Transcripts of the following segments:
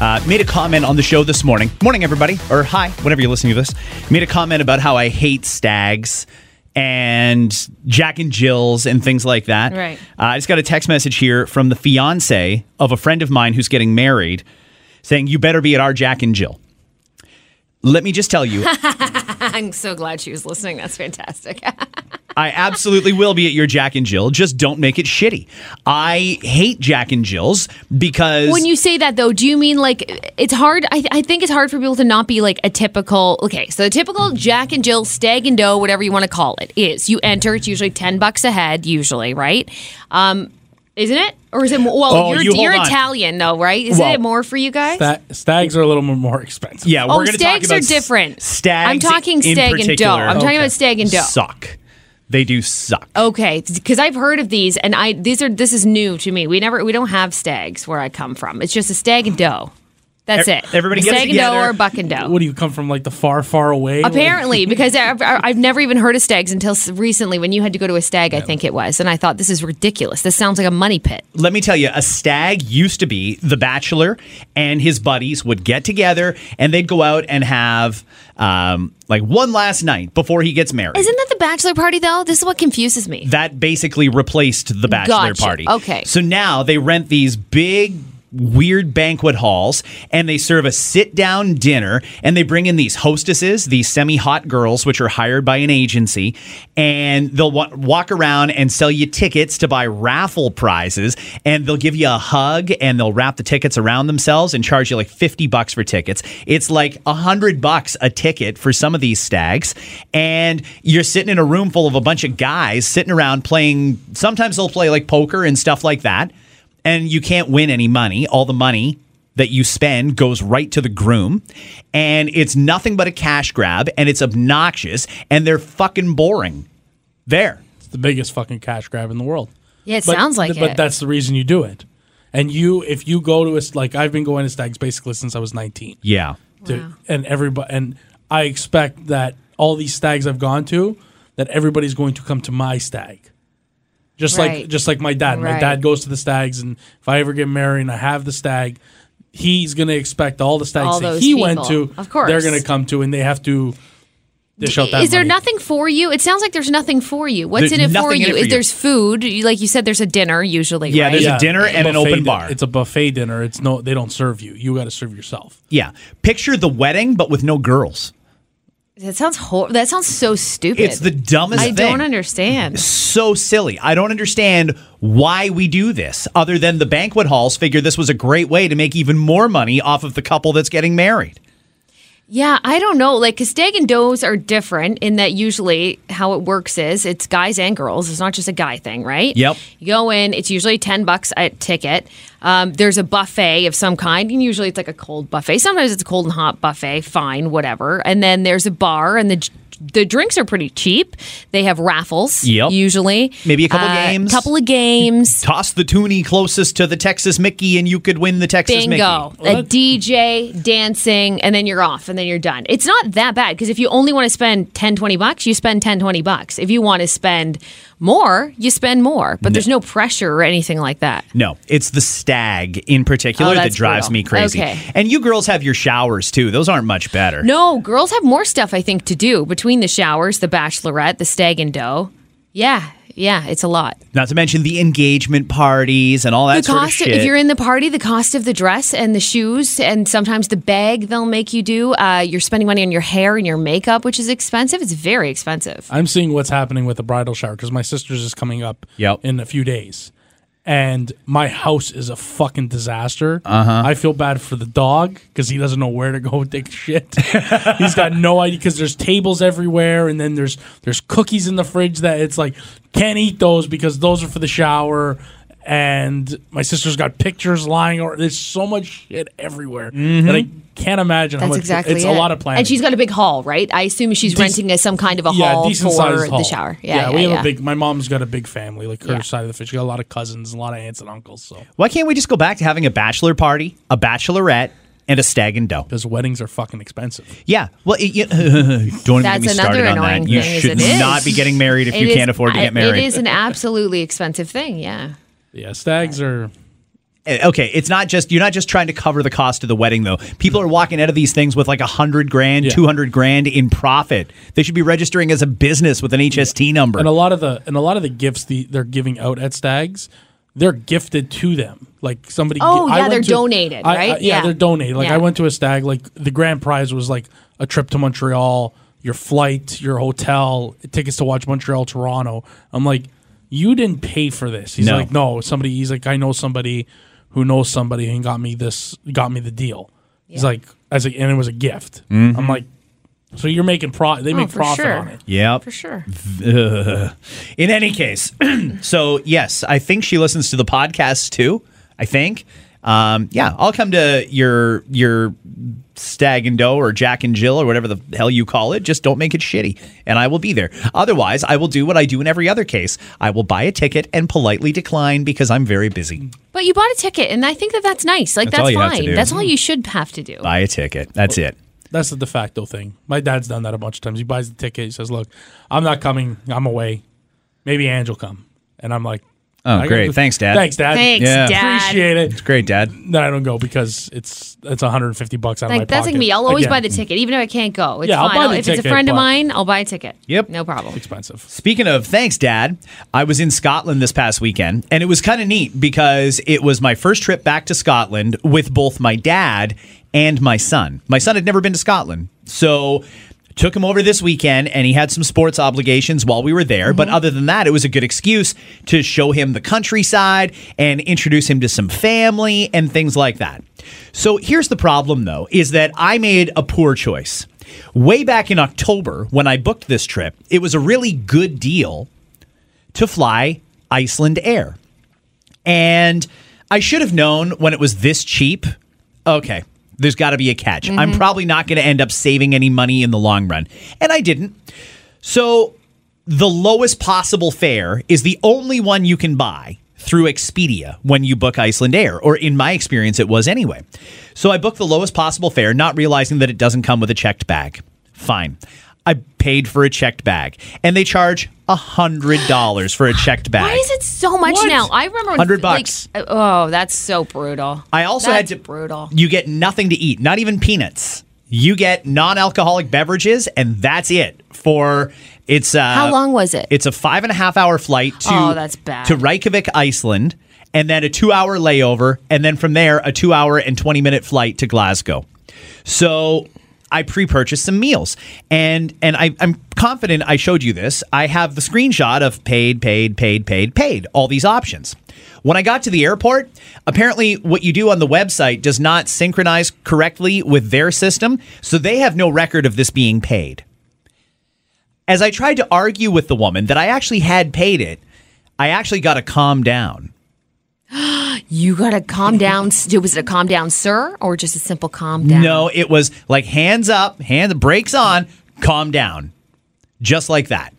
uh, made a comment on the show this morning. Morning, everybody, or hi, whenever you're listening to this. Made a comment about how I hate stags and Jack and Jills and things like that. Right. Uh, I just got a text message here from the fiance of a friend of mine who's getting married saying, You better be at our Jack and Jill. Let me just tell you, I'm so glad she was listening. That's fantastic. I absolutely will be at your Jack and Jill. Just don't make it shitty. I hate Jack and Jill's because when you say that, though, do you mean like it's hard? I, I think it's hard for people to not be like a typical. Okay, so the typical Jack and Jill stag and doe, whatever you want to call it, is you enter. It's usually ten bucks a head, usually, right? Um, isn't it? Or is it more? Well, Oh, you're, you you're. Italian, though, right? Isn't Well- it more for you guys? Sta- stags are a little more- more expensive. yeah, we're oh, going to talk stags about are different. Stags. I'm talking stag and doe. I'm talking about stag and doe. Suck. They do suck. Okay, because I've heard of these, and I these are this is new to me. We never we don't have stags where I come from. It's just a stag and doe. That's E- it. everybody a gets stag and doe together. or buck and doe. What do you come from? Like the far, far away? Apparently, because I've, I've never even heard of stags until recently when you had to go to a stag, I think it was. And I thought, this is ridiculous. This sounds like a money pit. Let me tell you, a stag used to be the bachelor and his buddies would get together and they'd go out and have um, like one last night before he gets married. Isn't that the bachelor party, though? This is what confuses me. that basically replaced the bachelor Gotcha. party. Okay. So now they rent these big weird banquet halls and they serve a sit down dinner and they bring in these hostesses these semi hot girls which are hired by an agency and they'll wa- walk around and sell you tickets to buy raffle prizes and they'll give you a hug and they'll wrap the tickets around themselves and charge you like 50 bucks for tickets. It's like a hundred bucks a ticket for some of these stags and you're sitting in a room full of a bunch of guys sitting around playing sometimes they'll play like poker and stuff like that and you can't win any money. All the money that you spend goes right to the groom, and it's nothing but a cash grab, and it's obnoxious, and they're fucking boring. There. It's the biggest fucking cash grab in the world. Yeah, it But- sounds like But it. that's the reason you do it. And you, if you go to a like, I've been going to stags basically since I was 19. Yeah. to, and everybody and I expect that all these stags I've gone to that everybody's going to come to my stag. Just Right. like just like my dad. My dad goes to the stags and if I ever get married and I have the stag, he's going to expect all the stags All that those he went to Of course. they're going to come to and they have to dish out that Is there money. nothing for you? It sounds like there's nothing for you. What's There's in it for you? it for Is you. There's food. Like you said, there's a dinner usually. Yeah, right? there's a dinner and an buffet open di- bar. It's a buffet dinner. It's no they don't serve you. You got to serve yourself. Yeah. Picture the wedding, but with no girls. That sounds horrible. that sounds so stupid. It's the dumbest I thing. don't understand. so silly. I don't understand why we do this, other than the banquet halls figure this was a great way to make even more money off of the couple that's getting married. Yeah, I don't know. Like, cause stag and does are different in that usually how it works is it's guys and girls. It's not just a guy thing, right? Yep. You go in. It's usually ten bucks a ticket. Um, there's a buffet of some kind, and usually it's like a cold buffet. Sometimes it's a cold and hot buffet. Fine, whatever. And then there's a bar, and the the drinks are pretty cheap. They have raffles. Yep. Usually, Maybe a couple Uh, games. A couple of games. Toss the toonie closest to the Texas Mickey, and you could win the Texas Bingo. Mickey. A DJ, dancing, and then you're off, and then you're done. It's not that bad because if you only want to spend 10, 20 bucks, you spend 10, 20 bucks. If you want to spend more, you spend more. But there's no pressure or anything like that. No, it's the stag in particular Oh, that drives brutal. me crazy. Okay. And you girls have your showers too. Those aren't much better. No, girls have more stuff, I think, to do between the showers, the bachelorette, the stag and doe. Yeah, yeah, it's a lot. Not to mention the engagement parties and all that the sort of cost shit. if you're in the party the cost of the dress and the shoes and sometimes the bag they'll make you do uh, you're spending money on your hair and your makeup which is expensive it's very expensive I'm seeing what's happening with the bridal shower because my sister's is coming up Yep. in a few days. And my house is a fucking disaster. Uh-huh. I feel bad for the dog because he doesn't know where to go take shit. He's got no idea because there's tables everywhere, and then there's there's cookies in the fridge that it's like can't eat those because those are for the shower. And my sister's got pictures lying, or there's so much shit everywhere mm-hmm. that I can't imagine how that's much. exactly it's it. a lot of planning. and she's got a big hall right i assume she's Dec- renting a, some kind of a yeah, hall decent for hall. the shower yeah, yeah, we have yeah. a big. My mom's got a big family, like her Yeah. side of the fish. She got a lot of cousins, a lot of aunts and uncles. So Why can't we just go back to having a bachelor party, a bachelorette, and a stag and doe? because weddings are fucking expensive. Yeah. Well, it, you, don't even get me another started on that. You thing should not be getting married if It you is- can't afford to I- get married. it is an absolutely expensive thing yeah Yeah, stags are. Eh, Okay, it's not just you're not just trying to cover the cost of the wedding though. People are walking out of these things with like a hundred grand, Yeah. two hundred grand in profit. They should be registering as a business with an HST number. and a lot of the and a lot of the gifts the, they're giving out at stags they're gifted to them like somebody Oh, I yeah, they're to- donated, I- I- right? yeah, Yeah. they're donated like Yeah. i went to a stag like the grand prize was like a trip to montreal your flight your hotel tickets to watch montreal toronto i'm like you didn't pay for this he's No. like no somebody he's like i know somebody who knows somebody and got me this got me the deal he's like as a, and it was a gift Mm-hmm. i'm like so you're making pro they make Oh, for profit sure. on it Yeah, For sure. Ugh. In any case, so yes, I think she listens to the podcast too. I think. Um, yeah, I'll come to your your stag and doe or Jack and Jill or whatever the hell you call it. Just don't make it shitty, and I will be there. Otherwise, I will do what I do in every other case. I will buy a ticket and politely decline because I'm very busy. But you bought a ticket, and I think that that's nice. Like That's that's, all you have to fine. That's all you should have to do. Buy a ticket. That's it. That's the de facto thing. My dad's done that a bunch of times. He buys the ticket. He says, "Look, I'm not coming. I'm away. Maybe Ange will come." And I'm like, Oh, I great. gotta- Thanks, Dad. Thanks, Dad. Thanks, Yeah. Dad. Appreciate it. It's great, Dad. Then I don't go because it's it's 150 bucks out of my Like that's pocket. like me. I'll always Again, buy the ticket, even if I can't go. It's Yeah, I'll fine. buy I'll- the if it's a friend of mine, I'll buy a ticket. Yep. No problem. expensive. Speaking of thanks, Dad, I was in Scotland this past weekend, and it was kind of neat because it was my first trip back to Scotland with both my dad and my son. My son had never been to Scotland, so took him over this weekend, and he had some sports obligations while we were there. But mm-hmm. other than that, it was a good excuse to show him the countryside and introduce him to some family and things like that. So here's the problem, though, is that I made a poor choice. Way back in October, when I booked this trip, it was a really good deal to fly Iceland Air. And I should have known when it was this cheap. Okay, there's got to be a catch. I'm mm-hmm. probably not going to end up saving any money in the long run. And I didn't. So the lowest possible fare is the only one you can buy through Expedia when you book Iceland Air, or in my experience, it was anyway. So I booked the lowest possible fare, not realizing that it doesn't come with a checked bag. Fine. I paid for a checked bag, and they charge a hundred dollars for a checked bag. Why is it so much What? now? I remember 100 like, bucks. uh, oh, that's so brutal. I also That's had to brutal. You get nothing to eat, not even peanuts. You get non-alcoholic beverages, and that's it for it's. Uh, How long was it? It's a five and a half hour flight to Oh, that's bad. to Reykjavik, Iceland, and then a two hour layover, and then from there a two hour and twenty minute flight to Glasgow. So I pre-purchased some meals, and and I, I'm confident I showed you this. I have the screenshot of paid, paid, paid, paid, paid. All these options. When I got to the airport, apparently what you do on the website does not synchronize correctly with their system, so they have no record of this being paid. As I tried to argue with the woman that I actually had paid it, I actually got to calm down. You gotta calm down. Was it a calm down, sir, or just a simple calm down? No, it was like hands up, hand the brakes on, calm down. Just like that.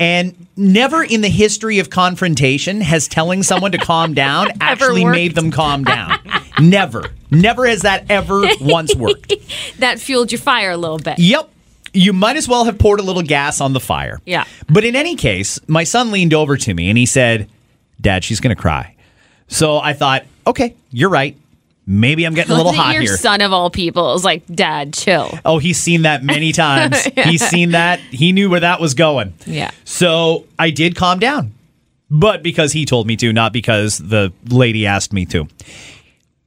And never in the history of confrontation has telling someone to calm down actually worked. made them calm down. never. Never has that ever once worked. that fueled your fire a little bit. Yep. You might as well have poured a little gas on the fire. Yeah. But in any case, my son leaned over to me and he said, Dad, she's going to cry. So I thought, okay, you're right. Maybe I'm getting a little hot your here. son of all people is like, Dad, chill. Oh, he's seen that many times. He's seen that. He knew where that was going. Yeah. So I did calm down, but because he told me to, not because the lady asked me to.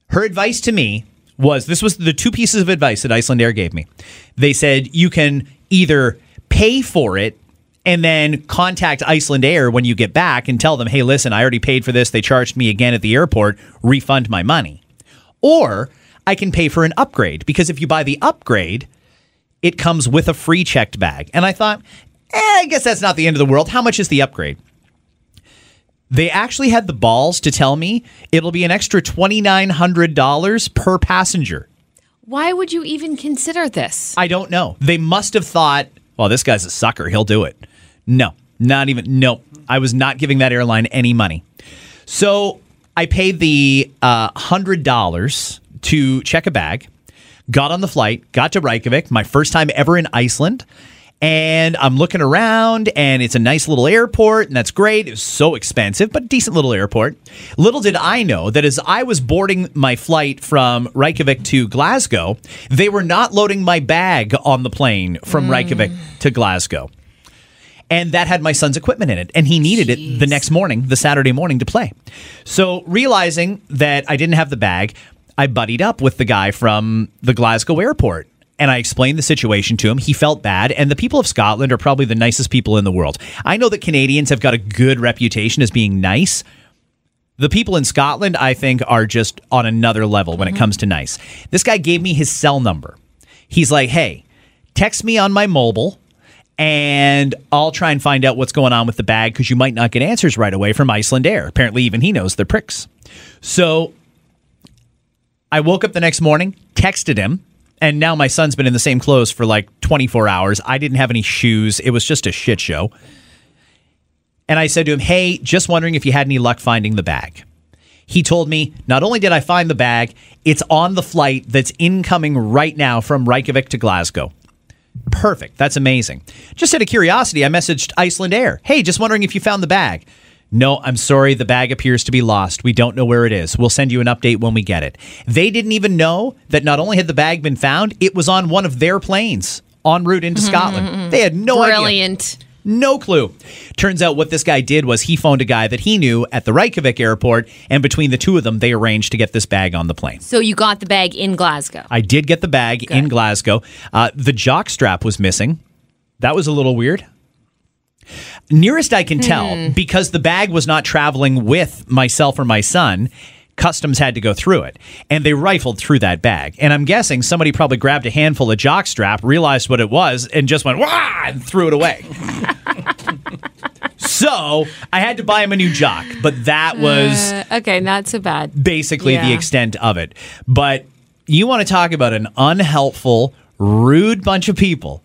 Her advice to me was this was the two pieces of advice that Iceland Air gave me. They said you can either pay for it and then contact Iceland Air when you get back and tell them, hey, listen, I already paid for this. They charged me again at the airport. Refund my money. Or I can pay for an upgrade because if you buy the upgrade, it comes with a free checked bag. And I thought, eh, I guess that's not the end of the world. How much is the upgrade? They actually had the balls to tell me it'll be an extra $2,900 per passenger. Why would you even consider this? I don't know. They must have thought, well, this guy's a sucker. He'll do it. No, not even. Nope. I was not giving that airline any money. So I paid the uh, $100 to check a bag, got on the flight, got to Reykjavik, my first time ever in Iceland. And I'm looking around, and it's a nice little airport, and that's great. It was so expensive, but decent little airport. Little did I know that as I was boarding my flight from Reykjavik to Glasgow, they were not loading my bag on the plane from Reykjavik to Glasgow. And that had my son's equipment in it, and he needed it the next morning, the Saturday morning, to play. So, realizing that I didn't have the bag, I buddied up with the guy from the Glasgow airport and I explained the situation to him. He felt bad, and the people of Scotland are probably the nicest people in the world. I know that Canadians have got a good reputation as being nice. The people in Scotland, I think, are just on another level when it uh-huh. comes to nice. This guy gave me his cell number. He's like, hey, text me on my mobile and I'll try and find out what's going on with the bag because you might not get answers right away from Iceland Air. Apparently, even he knows they're pricks. So I woke up the next morning, texted him, and now my son's been in the same clothes for like 24 hours. I didn't have any shoes. It was just a shit show. And I said to him, Hey, just wondering if you had any luck finding the bag. He told me, Not only did I find the bag, it's on the flight that's incoming right now from Reykjavik to Glasgow. Perfect. That's amazing. Just out of curiosity, I messaged Iceland Air. Hey, just wondering if you found the bag. No, I'm sorry. The bag appears to be lost. We don't know where it is. We'll send you an update when we get it. They didn't even know that not only had the bag been found, it was on one of their planes en route into mm-hmm, Scotland. Mm-hmm, mm-hmm. They had no idea. Brilliant. No clue. Turns out what this guy did was he phoned a guy that he knew at the Reykjavik airport, and between the two of them, they arranged to get this bag on the plane. So you got the bag in Glasgow. I did get the bag in Glasgow. Uh, the jock strap was missing. That was a little weird. Nearest I can tell, because the bag was not traveling with myself or my son, customs had to go through it. And they rifled through that bag. And I'm guessing somebody probably grabbed a handful of jock strap, realized what it was, and just went, wah, and threw it away. so I had to buy him a new jock, but that was Uh, okay, not so bad. basically the extent of it. But you want to talk about an unhelpful, rude bunch of people.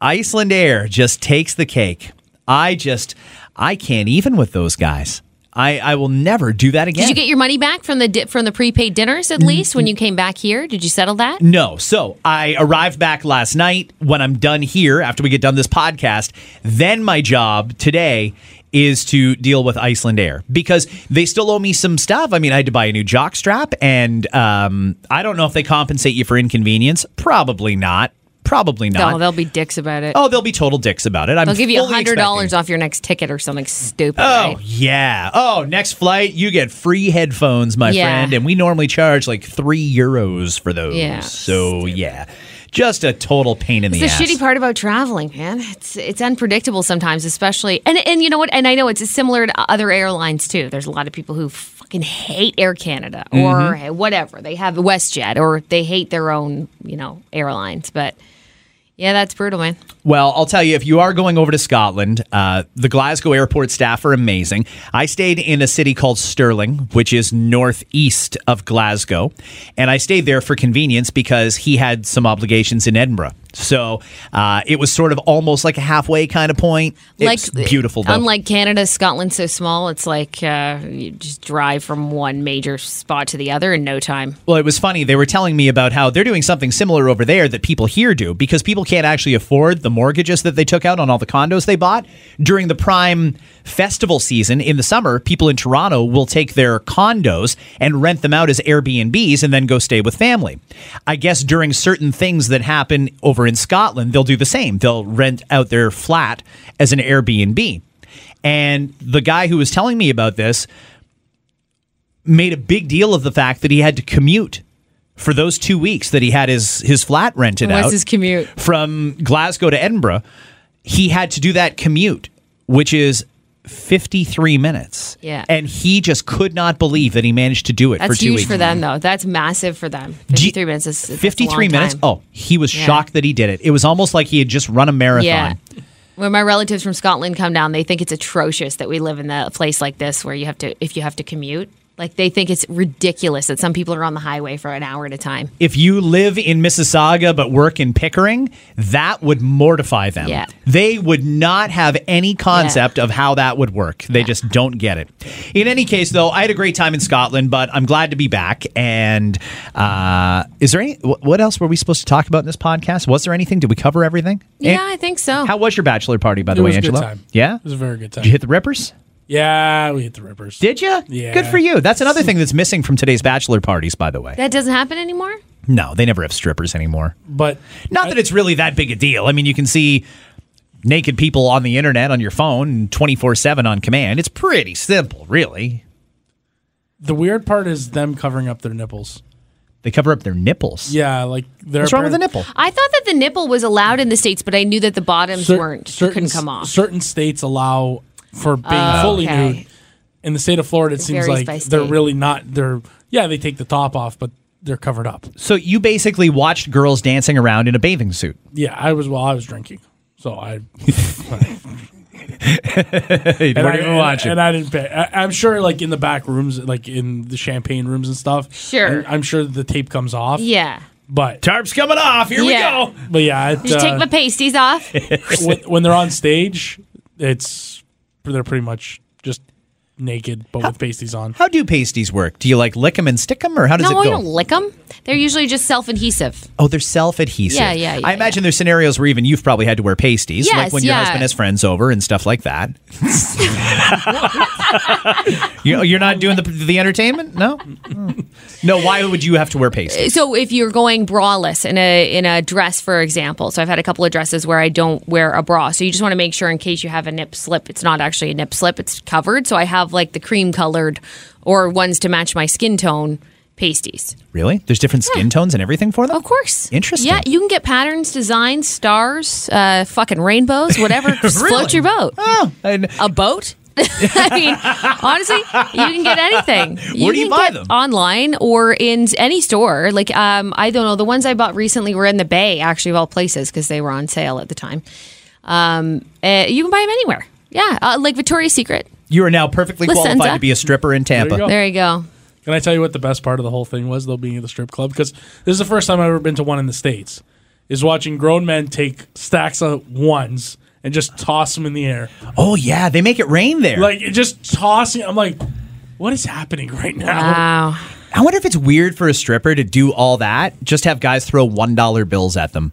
Iceland Air just takes the cake. I just, I can't even with those guys. I, I will never do that again. Did you get your money back from the di- from the prepaid dinners at least when you came back here? Did you settle that? No. So I arrived back last night. When I'm done here, after we get done this podcast, then my job today is to deal with Iceland Air because they still owe me some stuff. I mean, I had to buy a new jock strap, and um, I don't know if they compensate you for inconvenience. Probably not. Probably not. No, they'll be dicks about it. oh, they'll be total dicks about it. I'm they'll give you hundred dollars off your next ticket or something stupid. Oh right? yeah. Oh, next flight you get free headphones, my Yeah. friend, and we normally charge like three euros for those. Yeah, So yeah, just a total pain in the It's ass. the shitty part about traveling, man. It's it's unpredictable sometimes, especially and and you know what? And I know it's similar to other airlines too. There's a lot of people who fucking hate Air Canada or Mm-hmm. whatever. They have WestJet or they hate their own, you know, airlines. But yeah, that's brutal, man. Well, I'll tell you, if you are going over to Scotland, uh, the Glasgow airport staff are amazing. I stayed in a city called Stirling, which is northeast of Glasgow, and I stayed there for convenience because he had some obligations in Edinburgh. So uh, it was sort of almost like a halfway kind of point. It's beautiful, though. Unlike Canada, Scotland's so small. It's like uh, you just drive from one major spot to the other in no time. Well, it was funny. They were telling me about how they're doing something similar over there that people here do because people can't actually afford the mortgages that they took out on all the condos they bought. During the prime festival season in the summer, people in Toronto will take their condos and rent them out as Airbnbs and then go stay with family. I guess during certain things that happen over in Scotland, they'll do the same. They'll rent out their flat as an Airbnb. And the guy who was telling me about this made a big deal of the fact that he had to commute for those two weeks that he had his his flat rented out his commute? from Glasgow to Edinburgh. He had to do that commute, which is 53 minutes. Yeah. And he just could not believe that he managed to do it That's for two huge weeks. for them, though. That's massive for them. G- 53 minutes is 53 minutes. time. Oh, he was Yeah. shocked that he did it. It was almost like he had just run a marathon. Yeah. When my relatives from Scotland come down, they think it's atrocious that we live in a place like this where you have to, if you have to commute. Like they think it's ridiculous that some people are on the highway for an hour at a time. If you live in Mississauga but work in Pickering, that would mortify them. Yeah. They would not have any concept of how that would work. They just don't get it. In any case, though, I had a great time in Scotland, but I'm glad to be back. And uh, is there any, what else were we supposed to talk about in this podcast? Was there anything? Did we cover everything? Yeah, And I think so. how was your bachelor party, by the It way, was a good Angelo? time. Yeah? It was a very good time. Did you hit the rippers? Yeah, we hit the rippers. Did you? Yeah. Good for you. That's another thing that's missing from today's bachelor parties, by the way. that doesn't happen anymore. No, they never have strippers anymore. but Not that it's really that big a deal. I mean, you can see naked people on the internet on your phone 24 7 on command. It's pretty simple, really. the weird part is them covering up their nipples. They cover up their nipples. Yeah, like they're What's wrong with the nipple? I thought that the nipple was allowed in the states, but I knew that the bottoms cer- weren't. certain couldn't come off. Certain states allow for being Oh, fully okay. nude. In the state of Florida, it seems varies like by they're state. really not. They're yeah, they take the top off, but they're covered up. So you basically watched girls dancing around in a bathing suit. Yeah, I was while I was drinking, so I You and I, and, and I didn't pay. I, I'm sure, like in the back rooms, like in the champagne rooms and stuff. Sure. I'm, I'm sure the tape comes off. yeah. but Tarp's coming off. Here Yeah. we go. but yeah, it, Just uh, take my pasties off. when, when they're on stage, it's they're pretty much just naked, but with pasties on. How do pasties work? Do you like lick them and stick them, or how does no, it you go? don't lick them. They're usually just self-adhesive. Oh, they're self-adhesive. Yeah, yeah, yeah, I imagine there's scenarios where even you've probably had to wear pasties, like Yes, when your husband has friends over and stuff like that. you, you're not doing the the entertainment, no? Oh. No. Why would you have to wear pasties? So if you're going braless in a in a dress, for example, so I've had a couple of dresses where I don't wear a bra. So you just want to make sure in case you have a nip slip, it's not actually a nip slip; it's covered. So I have like the cream colored or ones to match my skin tone pasties. Really? There's different skin tones and everything for them. Of course. Interesting. Yeah, you can get patterns, designs, stars, uh, fucking rainbows, whatever. Just float your boat. Oh, and A boat? I mean, honestly, you can get anything. Where do you buy them? Online or in any store. Like, um, I don't know. The ones I bought recently were in the Bay, actually, of all places, because they were on sale at the time. Um, uh, you can buy them anywhere. Yeah, uh, like Victoria's Secret. You are now perfectly Listen, qualified to be a stripper in Tampa. go. There you go. Can I tell you what the best part of the whole thing was, though, being at the strip club? Because this is the first time I've ever been to one in the States. Is watching grown men take stacks of ones and just toss them in the air. Oh yeah, they make it rain there. Like, just tossing. I'm like, what is happening right now? Wow. I wonder if it's weird for a stripper to do all that, just have guys throw one dollar bills at them.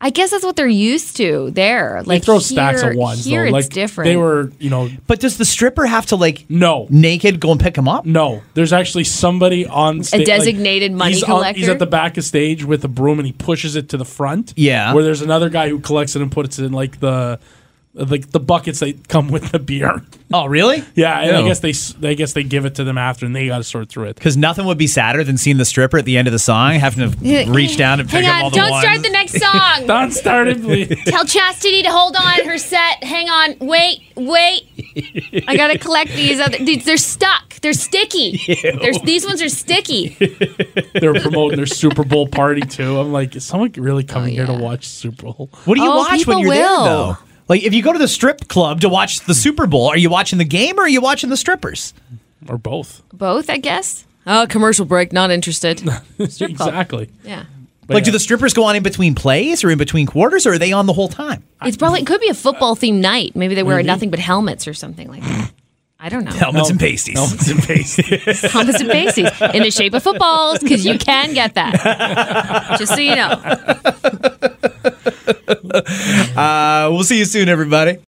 I guess that's what they're used to there. Like They Like throw stacks of ones, Here though. it's like, different. They were, you know, But does the stripper have to like no. naked go and pick him up? No, there's actually somebody on a designated money he's on- he's at the back of stage with a broom and he pushes it to the front. Yeah. Where there's another guy who collects it and puts it in like the like the buckets that come with the beer. Oh, really? Yeah, and I guess they s- I guess they give it to them after and they got to sort through it. Because nothing would be sadder than seeing the stripper at the end of the song having to reach down and pick Hang up on, all the don't ones. start the next song. Don't start it, please. Tell Chastity to hold on her set. Hang on. Wait, wait. I gotta collect these other. These, they're stuck. They're sticky. There's, these ones are sticky. They're promoting their Super Bowl party too. I'm like, is someone really oh, coming here to Oh, watch Super Bowl? What do you Oh, watch when people you're will. there, though? Like, if you go to the strip club to watch the Super Bowl, are you watching the game or are you watching the strippers? Or both. Both, I guess. Oh, commercial break. Not interested. Strip club. exactly. Yeah. But like, do the strippers go on in between plays or in between quarters, or are they on the whole time? It's probably it could be a football themed night. Maybe they wear nothing but helmets or something like that. I don't know. Helmets and pasties. Helmets and pasties. Helmets and pasties in the shape of footballs because you can get that. Just so you know. Uh, we'll see you soon, everybody.